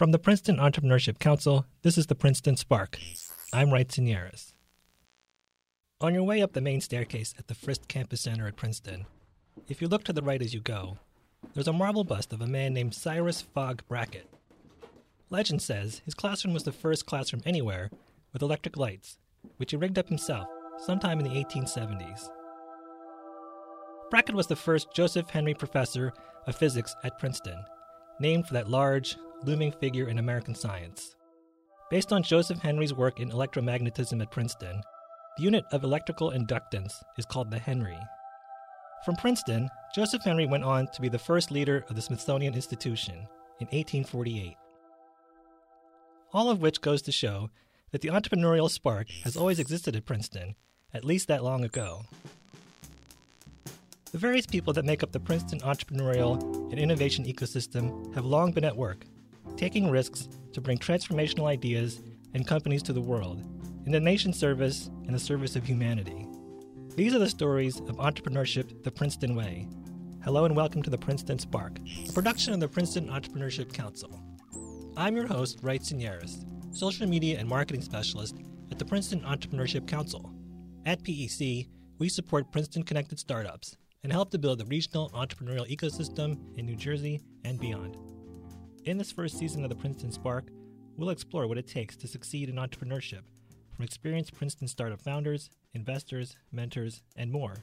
From the Princeton Entrepreneurship Council, this is the Princeton Spark. I'm Wright Signeris. On your way up the main staircase at the Frist Campus Center at Princeton, if you look to the right as you go, there's a marble bust of a man named Cyrus Fogg Brackett. Legend says his classroom was the first classroom anywhere with electric lights, which he rigged up himself sometime in the 1870s. Brackett was the first Joseph Henry Professor of Physics at Princeton, named for that large, looming figure in American science. Based on Joseph Henry's work in electromagnetism at Princeton, the unit of electrical inductance is called the Henry. From Princeton, Joseph Henry went on to be the first leader of the Smithsonian Institution in 1848. All of which goes to show that the entrepreneurial spark has always existed at Princeton, at least that long ago. The various people that make up the Princeton entrepreneurial and innovation ecosystem have long been at work, taking risks to bring transformational ideas and companies to the world, in the nation's service and the service of humanity. These are the stories of entrepreneurship the Princeton way. Hello and welcome to the Princeton Spark, a production of the Princeton Entrepreneurship Council. I'm your host, Wright Signeris, social media and marketing specialist at the Princeton Entrepreneurship Council. At PEC, we support Princeton connected startups and help to build the regional entrepreneurial ecosystem in New Jersey and beyond. In this first season of the Princeton Spark, we'll explore what it takes to succeed in entrepreneurship from experienced Princeton startup founders, investors, mentors, and more.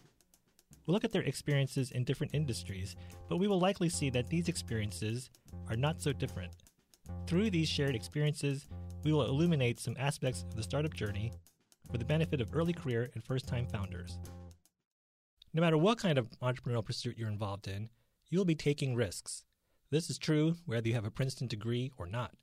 We'll look at their experiences in different industries, but we will likely see that these experiences are not so different. Through these shared experiences, we will illuminate some aspects of the startup journey for the benefit of early career and first time founders. No matter what kind of entrepreneurial pursuit you're involved in, you'll be taking risks. This is true whether you have a Princeton degree or not.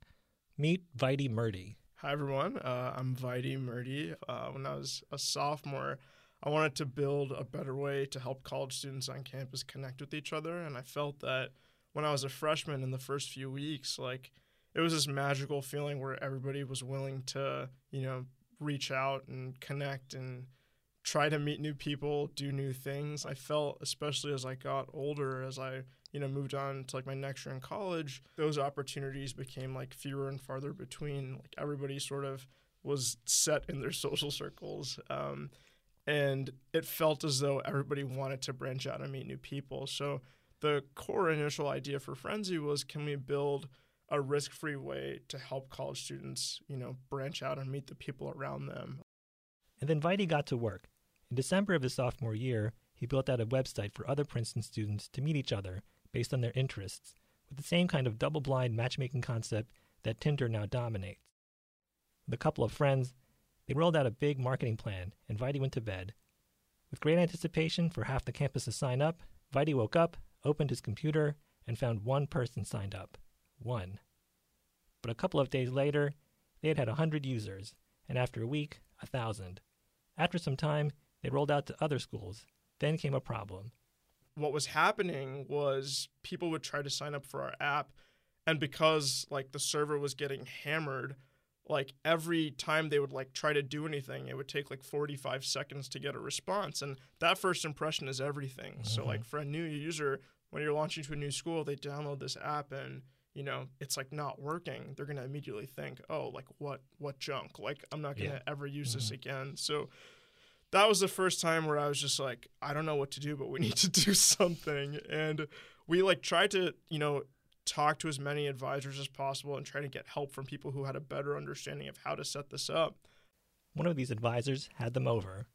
Meet Vaidy Murty. Hi, everyone. Uh, I'm Vaidy Murty. Uh, when I was a sophomore, I wanted to build a better way to help college students on campus connect with each other. And I felt that when I was a freshman in the first few weeks, like it was this magical feeling where everybody was willing to, you know, reach out and connect and try to meet new people, do new things. I felt, especially as I got older, as I you know moved on to like my next year in college, those opportunities became like fewer and farther between. Like everybody sort of was set in their social circles. Um, and it felt as though everybody wanted to branch out and meet new people. So the core initial idea for Frenzy was can we build a risk-free way to help college students, you know, branch out and meet the people around them. And then Vaidy got to work. In December of his sophomore year, he built out a website for other Princeton students to meet each other based on their interests, with the same kind of double blind matchmaking concept that Tinder now dominates. With a couple of friends, they rolled out a big marketing plan, and Vaidy went to bed. With great anticipation for half the campus to sign up, Vaidy woke up, opened his computer, and found one person signed up. One. But a couple of days later, they had had a hundred users, and after a week, a thousand. After some time, they rolled out to other schools. Then came a problem. What was happening was people would try to sign up for our app, and because like the server was getting hammered, like every time they would like try to do anything, it would take like 45 seconds to get a response, and that first impression is everything. Mm-hmm. So like for a new user, when you're launching to a new school, they download this app and you know it's like not working they're going to immediately think oh like what what junk like i'm not going to yeah. ever use mm-hmm. this again so that was the first time where I was just like, I don't know what to do, but we need to do something. And we like tried to, you know, talk to as many advisors as possible and try to get help from people who had a better understanding of how to set this up. One of these advisors had them over.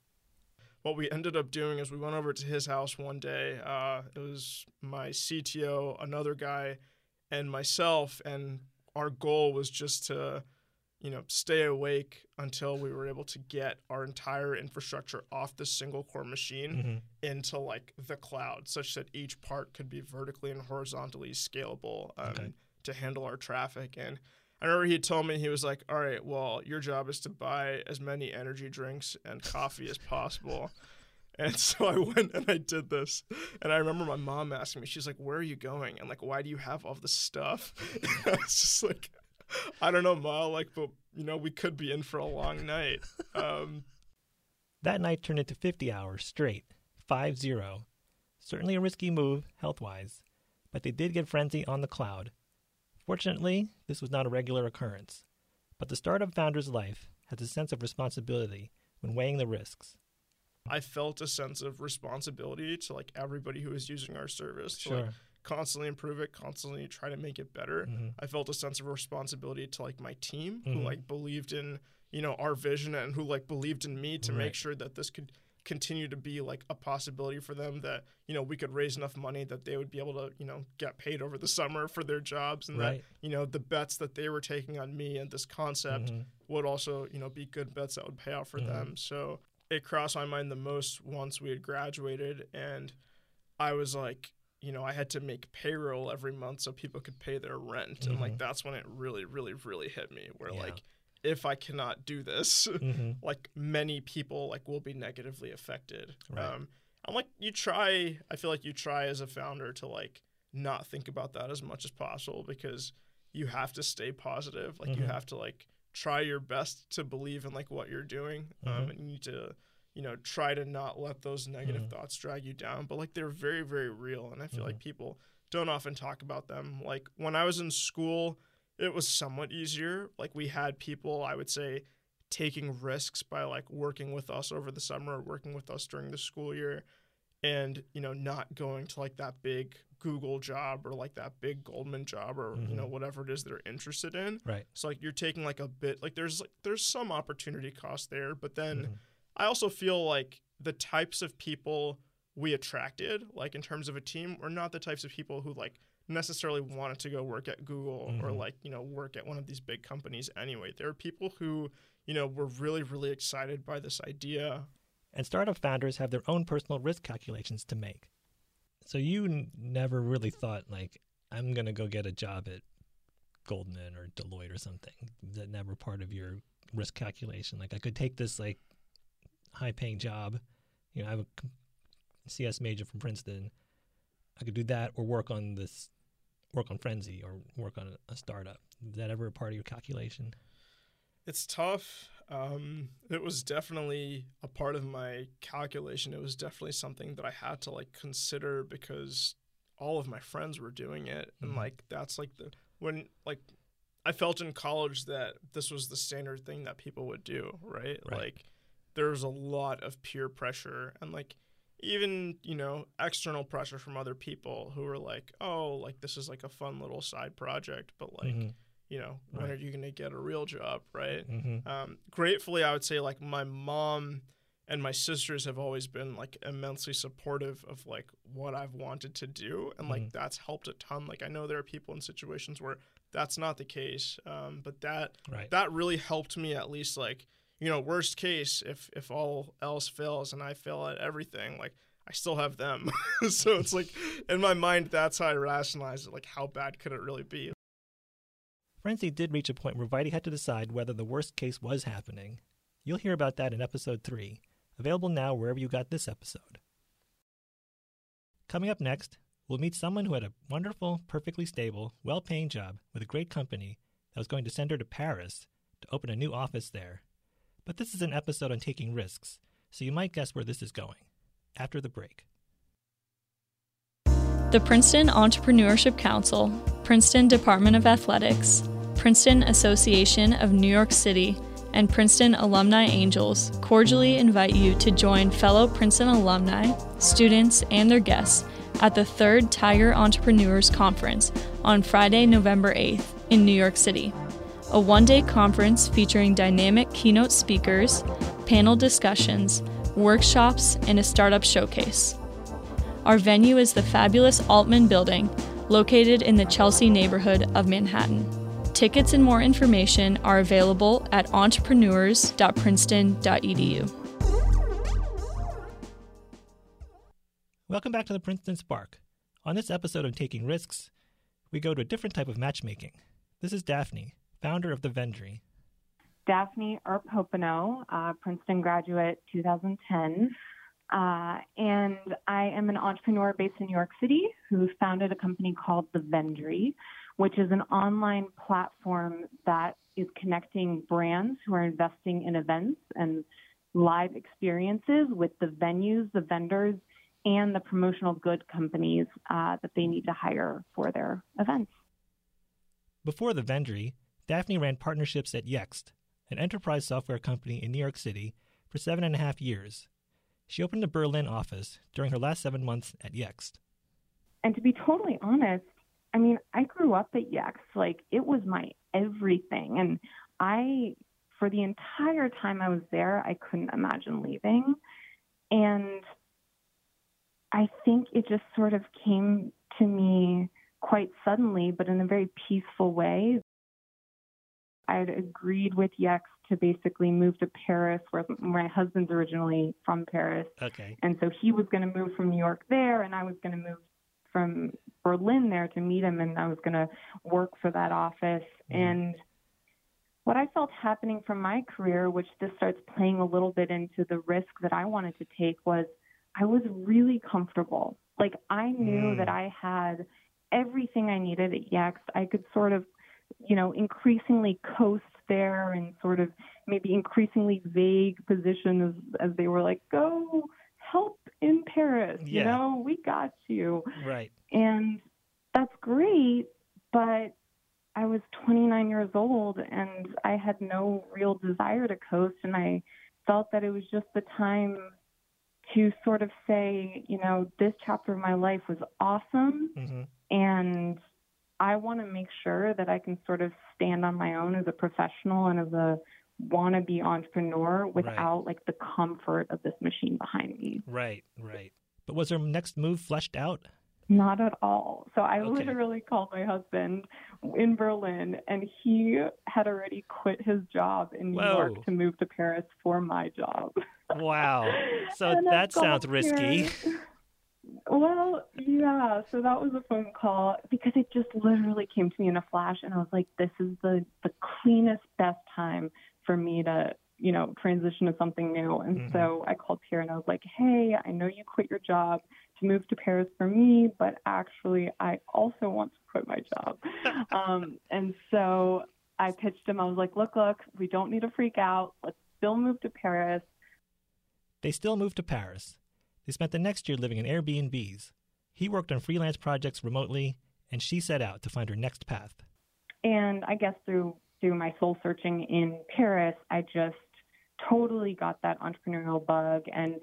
What we ended up doing is we went over to his house one day. Uh, it was my CTO, another guy, and myself. And our goal was just to you know, stay awake until we were able to get our entire infrastructure off the single core machine mm-hmm. into like the cloud, such that each part could be vertically and horizontally scalable um, okay. to handle our traffic. And I remember he told me he was like, "All right, well, your job is to buy as many energy drinks and coffee as possible." And so I went and I did this. And I remember my mom asking me, she's like, Where are you going? And like, why do you have all this stuff? And I was just like, I don't know, Ma. Like, but you know, we could be in for a long night. Um, that night turned into 50 hours straight, 5 0. Certainly a risky move, health wise, but they did get Frenzy on the cloud. Fortunately, this was not a regular occurrence, but the startup founder's life has a sense of responsibility when weighing the risks. I felt a sense of responsibility to like everybody who was using our service to Sure. like constantly improve it, constantly try to make it better. Mhm. I felt a sense of responsibility to like my team Mhm. who like believed in, you know, our vision and who like believed in me to Right. make sure that this could continue to be like a possibility for them that, you know, we could raise enough money that they would be able to, you know, get paid over the summer for their jobs and Right. that, you know, the bets that they were taking on me and this concept Mhm. would also, you know, be good bets that would pay out for Mhm. them. So it crossed my mind the most once we had graduated and I was like, you know, I had to make payroll every month so people could pay their rent. And like Mhm. that's when it really, really, really hit me where Yeah. like if I cannot do this, Mhm. like many people like will be negatively affected. Right. Um I'm like you try I feel like you try as a founder to like not think about that as much as possible because you have to stay positive. Like you Mhm. have to like try your best to believe in like what you're doing. Um Mhm. and you need to you know try to not let those negative Mhm. thoughts drag you down but like they're very very real and i feel like Mhm. people don't often talk about them like when i was in school it was somewhat easier like we had people i would say taking risks by like working with us over the summer or working with us during the school year and you know not going to like that big google job or like that big goldman job or you know Mhm. whatever it is they're interested in Right. so like you're taking like a bit like there's like there's some opportunity cost there but then Mhm. I also feel like the types of people we attracted, like in terms of a team, were not the types of people who like necessarily wanted to go work at Google or Mhm. like, you know, work at one of these big companies anyway. There are people who, you know, were really, really excited by this idea. And startup founders have their own personal risk calculations to make. So you n- never really thought like I'm going to go get a job at Goldman or Deloitte or something. That never part of your risk calculation? Like I could take this like high paying job, you know, I have a CS major from Princeton. I could do that or work on this work on Frenzy or work on a, a startup. Is that ever a part of your calculation? It's tough. Um, it was definitely a part of my calculation. It was definitely something that I had to like consider because all of my friends were doing it, and Mhm. like that's like the when like I felt in college that this was the standard thing that people would do, right? Right. Like there's a lot of peer pressure and like even you know external pressure from other people who were like, oh, like this is like a fun little side project, but like Mhm. you know when Right. are you gonna get a real job, right? Mhm. um, gratefully i would say like my mom and my sisters have always been like immensely supportive of like what i've wanted to do and like Mhm. that's helped a ton like i know there are people in situations where that's not the case um, but that Right. that really helped me at least like you know worst case if if all else fails and i fail at everything like i still have them so it's like in my mind that's how i rationalize it like how bad could it really be Frenzy did reach a point where Vaidy had to decide whether the worst case was happening. You'll hear about that in episode 3, available now wherever you got this episode. Coming up next, we'll meet someone who had a wonderful, perfectly stable, well paying job with a great company that was going to send her to Paris to open a new office there. But this is an episode on taking risks, so you might guess where this is going. After the break. The Princeton Entrepreneurship Council, Princeton Department of Athletics, Princeton Association of New York City, and Princeton Alumni Angels cordially invite you to join fellow Princeton alumni, students, and their guests at the third Tiger Entrepreneurs Conference on Friday, November 8th in New York City. A one day conference featuring dynamic keynote speakers, panel discussions, workshops, and a startup showcase. Our venue is the fabulous Altman Building, located in the Chelsea neighborhood of Manhattan. Tickets and more information are available at entrepreneurs.princeton.edu. Welcome back to the Princeton Spark. On this episode of Taking Risks, we go to a different type of matchmaking. This is Daphne, founder of the Vendry. Daphne Earp Hoppenot, uh, Princeton graduate 2010. Uh, and I am an entrepreneur based in New York City who founded a company called The Vendry, which is an online platform that is connecting brands who are investing in events and live experiences with the venues, the vendors, and the promotional good companies uh, that they need to hire for their events. Before the Vendry, Daphne ran partnerships at Yext, an enterprise software company in New York City, for seven and a half years. She opened a Berlin office during her last seven months at Yext. And to be totally honest, I mean, I grew up at Yext. Like, it was my everything. And I, for the entire time I was there, I couldn't imagine leaving. And I think it just sort of came to me quite suddenly, but in a very peaceful way. I had agreed with Yext to basically move to Paris, where my husband's originally from Paris. Okay. And so he was going to move from New York there, and I was going to move from Berlin there to meet him, and I was going to work for that office. Mhm. And what I felt happening from my career, which this starts playing a little bit into the risk that I wanted to take, was I was really comfortable. Like I knew Mm. that I had everything I needed at Yext. I could sort of, you know, increasingly coast there and sort of maybe increasingly vague position as, as they were like, go help in Paris. You know, we got you. Right. And that's great, but I was 29 years old and I had no real desire to coast. And I felt that it was just the time to sort of say, you know, this chapter of my life was awesome. hmm And I want to make sure that I can sort of stand on my own as a professional and as a wannabe entrepreneur without like the comfort of this machine behind me. Right. Right. But was her next move fleshed out? Not at all. So I Okay. literally called my husband in Berlin, and he had already quit his job in New Whoa. York to move to Paris for my job. Wow. So that sounds risky. Well, yeah. So that was a phone call because it just literally came to me in a flash, and I was like, "This is the the cleanest, best time for me to." You know, transition to something new. And Mhm. so I called Pierre and I was like, Hey, I know you quit your job to move to Paris for me, but actually, I also want to quit my job. um, and so I pitched him. I was like, Look, look, we don't need to freak out. Let's still move to Paris. They still moved to Paris. They spent the next year living in Airbnbs. He worked on freelance projects remotely, and she set out to find her next path. And I guess through through my soul searching in Paris, I just totally got that entrepreneurial bug. And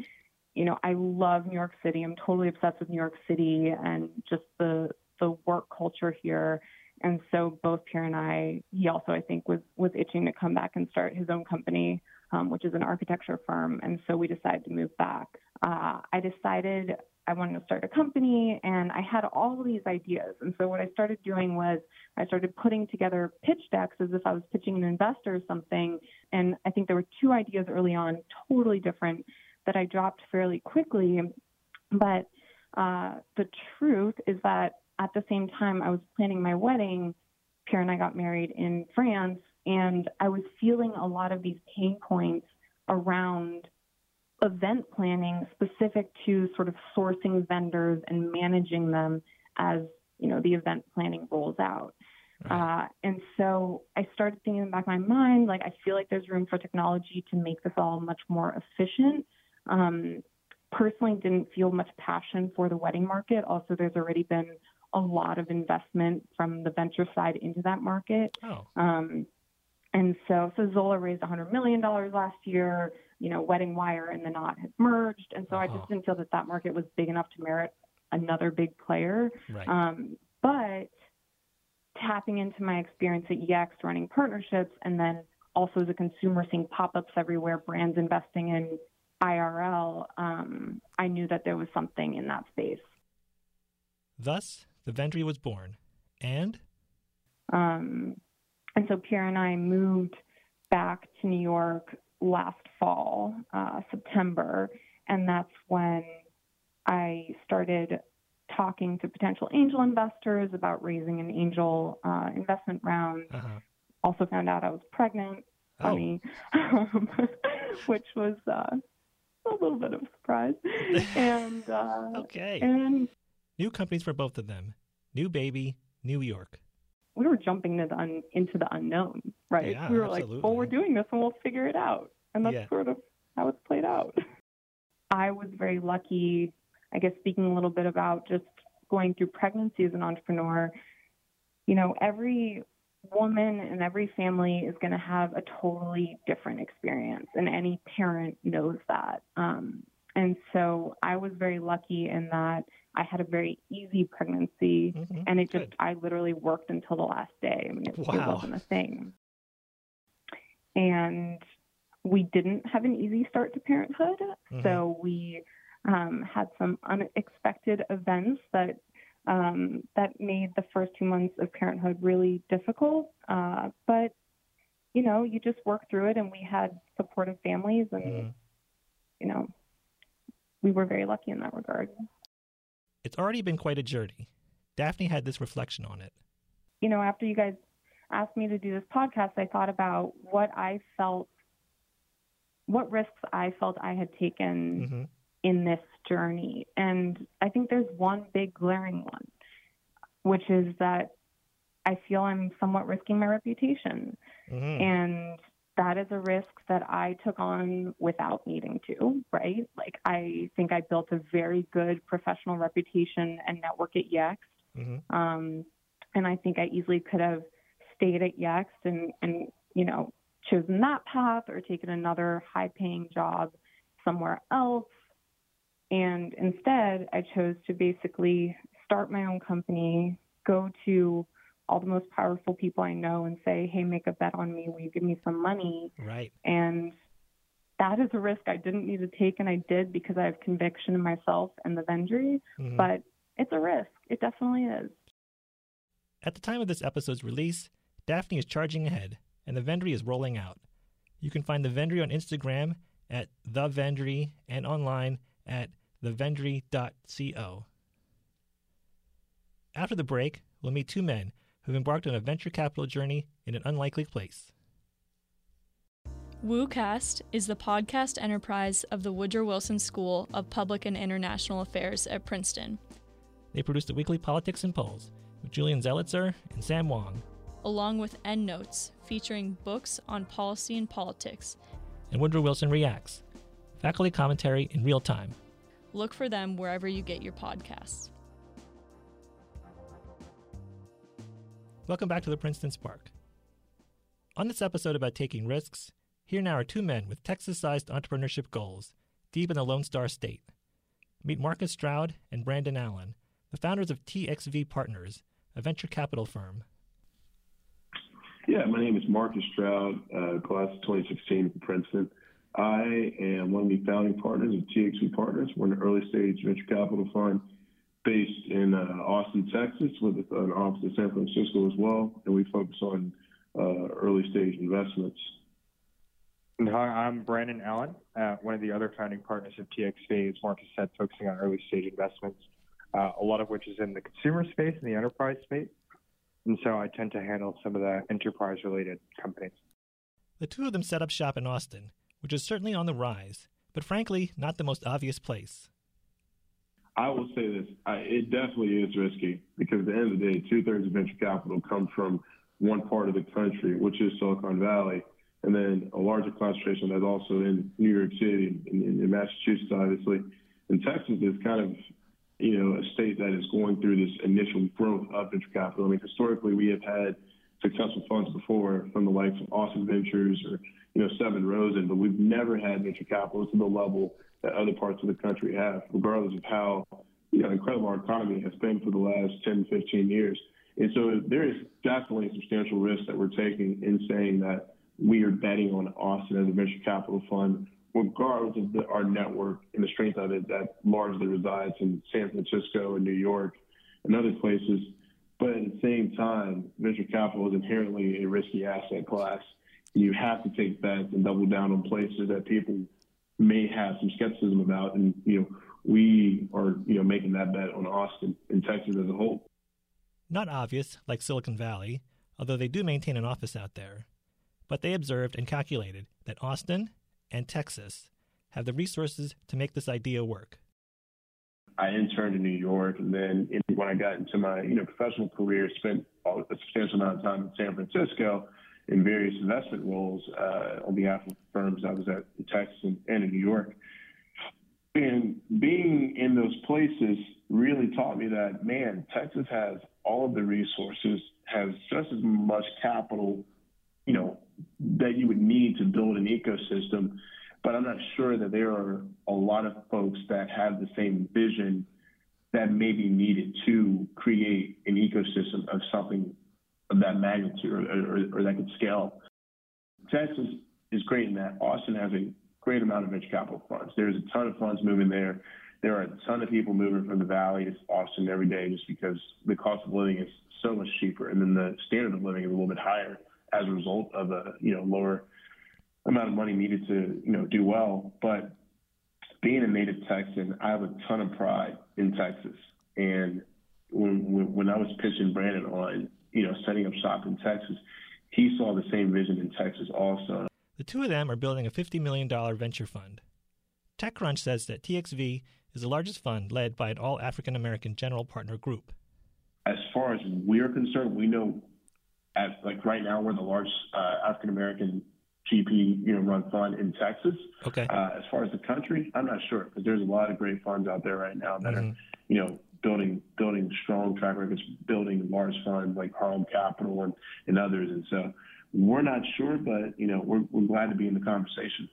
you know, I love New York City. I'm totally obsessed with New York City and just the the work culture here. And so both Pierre and I, he also I think was was itching to come back and start his own company, um, which is an architecture firm. And so we decided to move back. Uh, I decided I wanted to start a company, and I had all these ideas. And so what I started doing was I started putting together pitch decks as if I was pitching an investor or something. And I think there were two ideas early on, totally different, that I dropped fairly quickly. But uh, the truth is that at the same time I was planning my wedding, Pierre and I got married in France, and I was feeling a lot of these pain points around event planning specific to sort of sourcing vendors and managing them as you know the event planning rolls out. Right. Uh, and so I started thinking in the back of my mind, like I feel like there's room for technology to make this all much more efficient. Um, personally, didn't feel much passion for the wedding market. Also, there's already been a lot of investment from the venture side into that market. Oh, Um, and so, so Zola raised $100 million last year. You know, Wedding Wire and the Knot had merged, and so I Uh-huh. just didn't feel that that market was big enough to merit another big player. right. Um, but tapping into my experience at Yext, running partnerships, and then also as a consumer seeing pop-ups everywhere, brands investing in IRL, um, I knew that there was something in that space. Thus, the Vendry was born. And Um, and so Pierre and I moved back to New York last fall, uh, September, and that's when I started talking to potential angel investors about raising an angel uh, investment round. uh-huh. Also found out I was pregnant, Oh. funny, um, which was uh, a little bit of a surprise. and uh, okay. and New companies for both of them. New baby, New York. We were jumping into the, un- into the unknown, right? Yeah, we were like, well, we're doing this and we'll figure it out. And that's Yeah. sort of how it's played out. I was very lucky, I guess, speaking a little bit about just going through pregnancy as an entrepreneur. You know, every woman and every family is going to have a totally different experience, and any parent knows that. Um, and so I was very lucky in that I had a very easy pregnancy, mm-hmm. and it just Good. I literally worked until the last day. I mean, it, wow. it wasn't a thing. And we didn't have an easy start to parenthood, mm-hmm. so we um, had some unexpected events that um, that made the first two months of parenthood really difficult. Uh, but you know, you just work through it, and we had supportive families, and mm. you know, we were very lucky in that regard. It's already been quite a journey. Daphne had this reflection on it. You know, after you guys asked me to do this podcast, I thought about what I felt, what risks I felt I had taken mm-hmm. in this journey. And I think there's one big glaring one, which is that I feel I'm somewhat risking my reputation. Mm-hmm. And that is a risk that I took on without needing to, right? Like, I think I built a very good professional reputation and network at Yext. Mm-hmm. Um, and I think I easily could have stayed at Yext and, and, you know, chosen that path or taken another high paying job somewhere else. And instead, I chose to basically start my own company, go to all the most powerful people I know and say, hey, make a bet on me. Will you give me some money? Right. And that is a risk I didn't need to take, and I did because I have conviction in myself and the Vendry. Mm-hmm. But it's a risk. It definitely is. At the time of this episode's release, Daphne is charging ahead, and the Vendry is rolling out. You can find the Vendry on Instagram at the Vendry and online at thevendry.co. After the break, we'll meet two men who've embarked on a venture capital journey in an unlikely place. WooCast is the podcast enterprise of the Woodrow Wilson School of Public and International Affairs at Princeton. They produce the weekly Politics and Polls with Julian Zelizer and Sam Wang, along with endnotes featuring books on policy and politics. And Woodrow Wilson Reacts, faculty commentary in real time. Look for them wherever you get your podcasts. Welcome back to the Princeton Spark. On this episode about taking risks, here now are two men with Texas sized entrepreneurship goals, deep in the Lone Star State. Meet Marcus Stroud and Brandon Allen, the founders of TXV Partners, a venture capital firm. Yeah, my name is Marcus Stroud, uh, class of 2016 from Princeton. I am one of the founding partners of TXV Partners. We're an early stage venture capital fund based in uh, Austin, Texas, with an office in San Francisco as well, and we focus on uh, early stage investments. Hi, I'm Brandon Allen, uh, one of the other founding partners of TXV, as Marcus said, focusing on early stage investments, uh, a lot of which is in the consumer space and the enterprise space. And so I tend to handle some of the enterprise related companies. The two of them set up shop in Austin, which is certainly on the rise, but frankly, not the most obvious place. I will say this: I, it definitely is risky because at the end of the day, two thirds of venture capital comes from one part of the country, which is Silicon Valley, and then a larger concentration that's also in New York City and in, in Massachusetts, obviously. And Texas is kind of, you know, a state that is going through this initial growth of venture capital. I mean, historically, we have had successful funds before from the likes of Austin Ventures or, you know, Sevin Rosen, but we've never had venture capital to the level that other parts of the country have, regardless of how you know, incredible our economy has been for the last 10, 15 years. And so there is definitely substantial risk that we're taking in saying that we are betting on Austin as a venture capital fund, regardless of the, our network and the strength of it that largely resides in San Francisco and New York and other places. But at the same time, venture capital is inherently a risky asset class. You have to take bets and double down on places that people may have some skepticism about. And, you know, we are, you know, making that bet on Austin and Texas as a whole. Not obvious, like Silicon Valley, although they do maintain an office out there. But they observed and calculated that Austin and Texas have the resources to make this idea work. I interned in New York, and then when I got into my you know professional career, spent a substantial amount of time in San Francisco in various investment roles uh, on behalf of firms I was at in Texas and, and in New York. And being in those places really taught me that, man, Texas has all of the resources has just as much capital, you know, that you would need to build an ecosystem. But I'm not sure that there are a lot of folks that have the same vision that may be needed to create an ecosystem of something of that magnitude or, or, or that could scale. Texas is great in that Austin has a great amount of venture capital funds. There's a ton of funds moving there. There are a ton of people moving from the valley to Austin every day just because the cost of living is so much cheaper, and then the standard of living is a little bit higher as a result of a you know lower amount of money needed to you know do well. But being a native Texan, I have a ton of pride in Texas, and when when, when I was pitching Brandon on you know setting up shop in Texas, he saw the same vision in Texas also. The two of them are building a $50 million venture fund. TechCrunch says that TXV is the largest fund led by an all African American general partner group. As far as we're concerned, we know, at like right now, we're the largest uh, African American GP you know run fund in Texas. Okay. Uh, as far as the country, I'm not sure because there's a lot of great funds out there right now that mm-hmm. are you know building building strong track records, building large funds like Harlem Capital and, and others. And so we're not sure, but you know we're, we're glad to be in the conversation.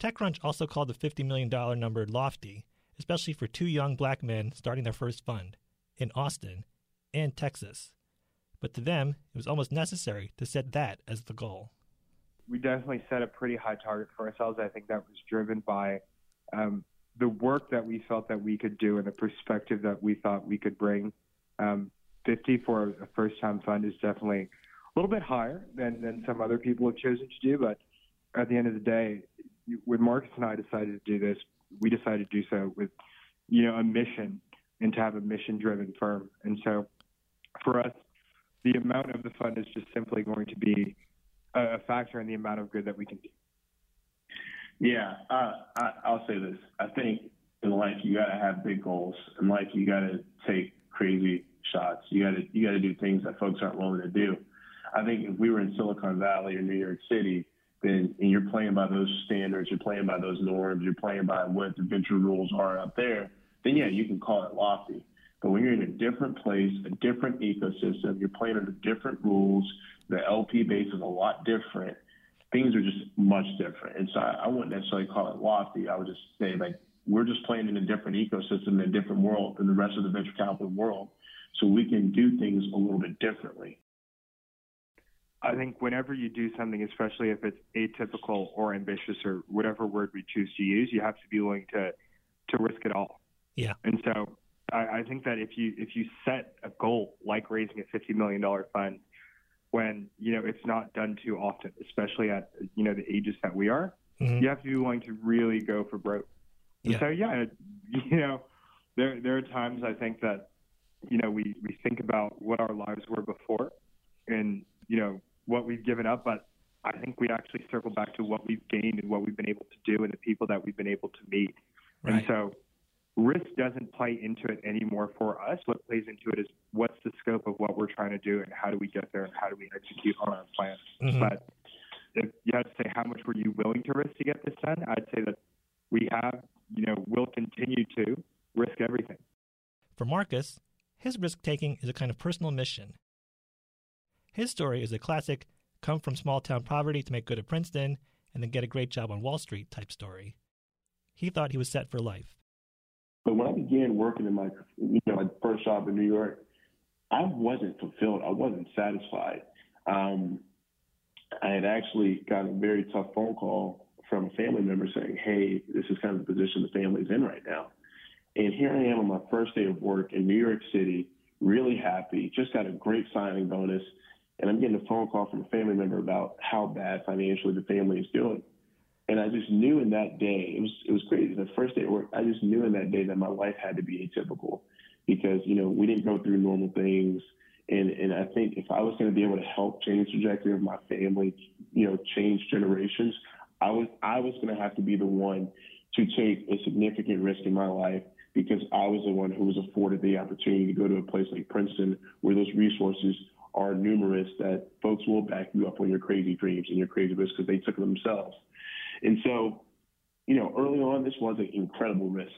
TechCrunch also called the $50 million number lofty, especially for two young black men starting their first fund in Austin and Texas. But to them, it was almost necessary to set that as the goal. We definitely set a pretty high target for ourselves. I think that was driven by um, the work that we felt that we could do and the perspective that we thought we could bring. Um, 50 for a first time fund is definitely a little bit higher than, than some other people have chosen to do. But at the end of the day, when Marcus and I decided to do this, we decided to do so with, you know, a mission and to have a mission driven firm. And so for us, the amount of the fund is just simply going to be a factor in the amount of good that we can do. Yeah, uh, I, I'll say this. I think in life you got to have big goals. In life you got to take crazy shots. You got to you got to do things that folks aren't willing to do. I think if we were in Silicon Valley or New York City, then and you're playing by those standards, you're playing by those norms, you're playing by what the venture rules are out there, then yeah, you can call it lofty. But when you're in a different place, a different ecosystem, you're playing under different rules, the LP base is a lot different, things are just much different. And so I, I wouldn't necessarily call it lofty. I would just say like we're just playing in a different ecosystem, in a different world than the rest of the venture capital world. So we can do things a little bit differently. I think whenever you do something, especially if it's atypical or ambitious or whatever word we choose to use, you have to be willing to to risk it all. Yeah. And so I, I think that if you if you set a goal like raising a fifty million dollar fund, when you know it's not done too often, especially at you know the ages that we are, mm-hmm. you have to be willing to really go for broke. Yeah. So yeah, you know, there there are times I think that you know we we think about what our lives were before, and you know what we've given up, but I think we actually circle back to what we've gained and what we've been able to do and the people that we've been able to meet. Right. And so risk doesn't play into it anymore for us. What plays into it is what's the scope of what we're trying to do and how do we get there and how do we execute on our plan. Mm-hmm. But if you had to say how much were you willing to risk to get this done, I'd say that we have, you know, will continue to risk everything. For Marcus, his risk taking is a kind of personal mission. His story is a classic come from small town poverty to make good at Princeton and then get a great job on Wall Street type story. He thought he was set for life. But when I began working in my, you know, my first job in New York, I wasn't fulfilled. I wasn't satisfied. Um, I had actually got a very tough phone call from a family member saying, "Hey, this is kind of the position the family's in right now." And here I am on my first day of work in New York City, really happy. Just got a great signing bonus and I'm getting a phone call from a family member about how bad financially the family is doing. And I just knew in that day, it was it was crazy. The first day at work, I just knew in that day that my life had to be atypical because, you know, we didn't go through normal things. And and I think if I was going to be able to help change the trajectory of my family, you know, change generations, I was I was going to have to be the one to take a significant risk in my life because I was the one who was afforded the opportunity to go to a place like Princeton where those resources are numerous that folks will back you up on your crazy dreams and your crazy risks because they took them themselves. And so, you know, early on, this was an incredible risk.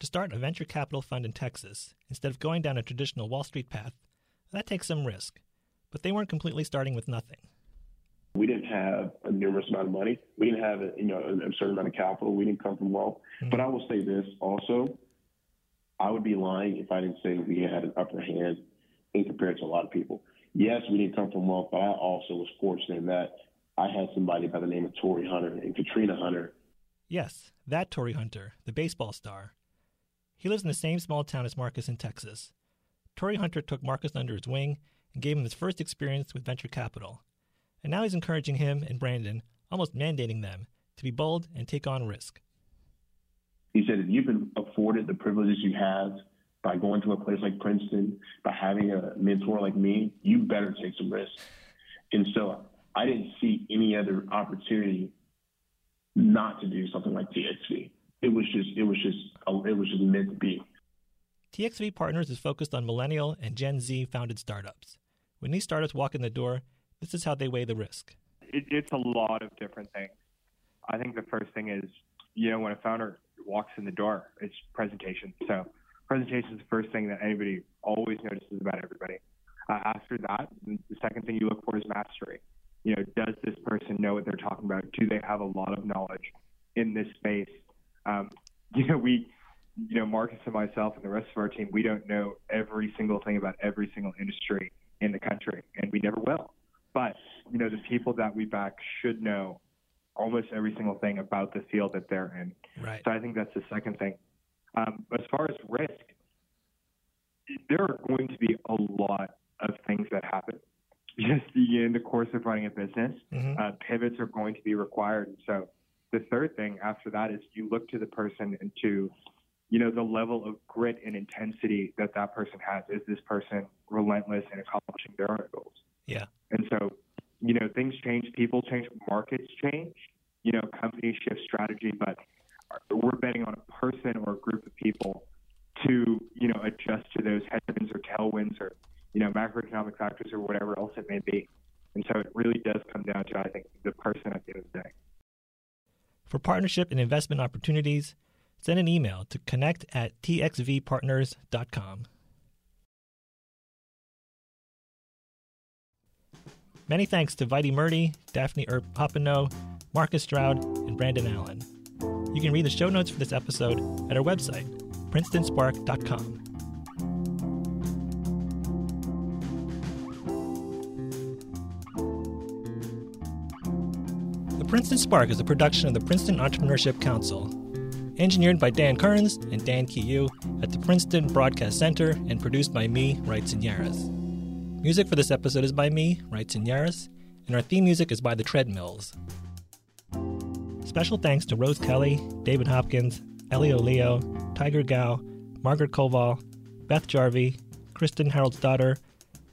To start a venture capital fund in Texas, instead of going down a traditional Wall Street path, that takes some risk. but they weren't completely starting with nothing. We didn't have a numerous amount of money. We didn't have a, you know a certain amount of capital. We didn't come from wealth. Mm-hmm. But I will say this also: I would be lying if I didn't say we had an upper hand in compared to a lot of people. Yes, we didn't come from wealth, but I also was fortunate in that I had somebody by the name of Torii Hunter and Katrina Hunter. Yes, that Torii Hunter, the baseball star. He lives in the same small town as Marcus in Texas. Torii Hunter took Marcus under his wing and gave him his first experience with venture capital. And now he's encouraging him and Brandon, almost mandating them, to be bold and take on risk. He said, if you've been afforded the privileges you have by going to a place like Princeton, by having a mentor like me, you better take some risks. And so I didn't see any other opportunity not to do something like TXV. It was just, it was just, it was just meant to be. TXV Partners is focused on millennial and Gen Z founded startups. When these startups walk in the door, this is how they weigh the risk. It, it's a lot of different things. I think the first thing is, you know, when a founder walks in the door, it's presentation. So presentation is the first thing that anybody always notices about everybody. Uh, after that, the second thing you look for is mastery. You know, does this person know what they're talking about? Do they have a lot of knowledge in this space? Um, you know, we you know, Marcus and myself and the rest of our team, we don't know every single thing about every single industry in the country, and we never will. But, you know, the people that we back should know almost every single thing about the field that they're in. Right. So I think that's the second thing. Um, as far as risk, there are going to be a lot of things that happen just in the course of running a business. Mm-hmm. Uh, pivots are going to be required. So the third thing after that is you look to the person and to you know, the level of grit and intensity that that person has. Is this person relentless in accomplishing their own goals? Yeah. And so, you know, things change, people change, markets change, you know, companies shift strategy, but we're betting on a person or a group of people to, you know, adjust to those headwinds or tailwinds or, you know, macroeconomic factors or whatever else it may be. And so it really does come down to, I think, the person at the end of the day. For partnership and investment opportunities, send an email to connect at txvpartners.com. Many thanks to Vaidy Murty, Daphne Earp Hoppenot, Marcus Stroud, and Brandon Allen. You can read the show notes for this episode at our website, princetonspark.com. Princeton Spark is a production of the Princeton Entrepreneurship Council engineered by Dan Kearns and Dan Kiyu at the Princeton Broadcast Center and produced by me, Wrights Yaris. Music for this episode is by me, Wrights Yaris, and our theme music is by The Treadmills. Special thanks to Rose Kelly, David Hopkins, Elio Leo, Tiger Gao, Margaret Koval, Beth Jarvie, Kristen Harold's-Daughter,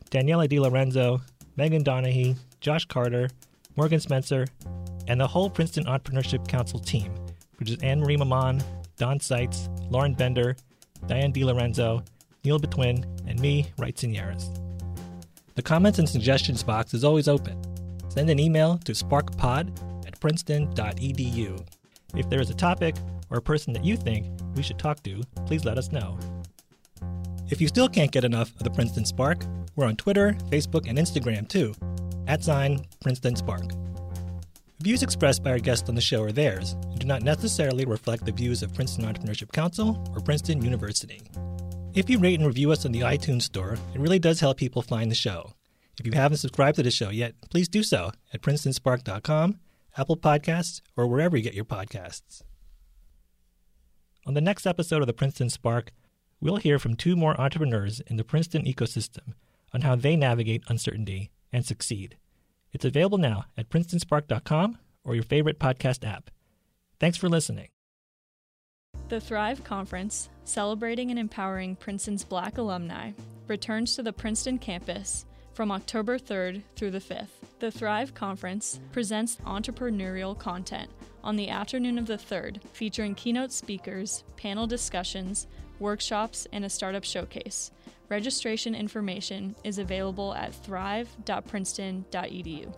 Daniela Di Lorenzo, Megan Donahue, Josh Carter, Morgan Spencer, and the whole Princeton Entrepreneurship Council team which is Anne Marie Maman, Don Seitz, Lauren Bender, Diane DiLorenzo, Neil Betwin, and me, Wright and The comments and suggestions box is always open. Send an email to sparkpod at princeton.edu. If there is a topic or a person that you think we should talk to, please let us know. If you still can't get enough of the Princeton Spark, we're on Twitter, Facebook, and Instagram too, at sign Princeton Spark. Views expressed by our guests on the show are theirs and do not necessarily reflect the views of Princeton Entrepreneurship Council or Princeton University. If you rate and review us on the iTunes Store, it really does help people find the show. If you haven't subscribed to the show yet, please do so at princetonspark.com, Apple Podcasts, or wherever you get your podcasts. On the next episode of the Princeton Spark, we'll hear from two more entrepreneurs in the Princeton ecosystem on how they navigate uncertainty and succeed. It's available now at princetonspark.com or your favorite podcast app. Thanks for listening. The Thrive Conference, celebrating and empowering Princeton's Black alumni, returns to the Princeton campus from October 3rd through the 5th. The Thrive Conference presents entrepreneurial content on the afternoon of the 3rd, featuring keynote speakers, panel discussions, workshops, and a startup showcase. Registration information is available at thrive.princeton.edu.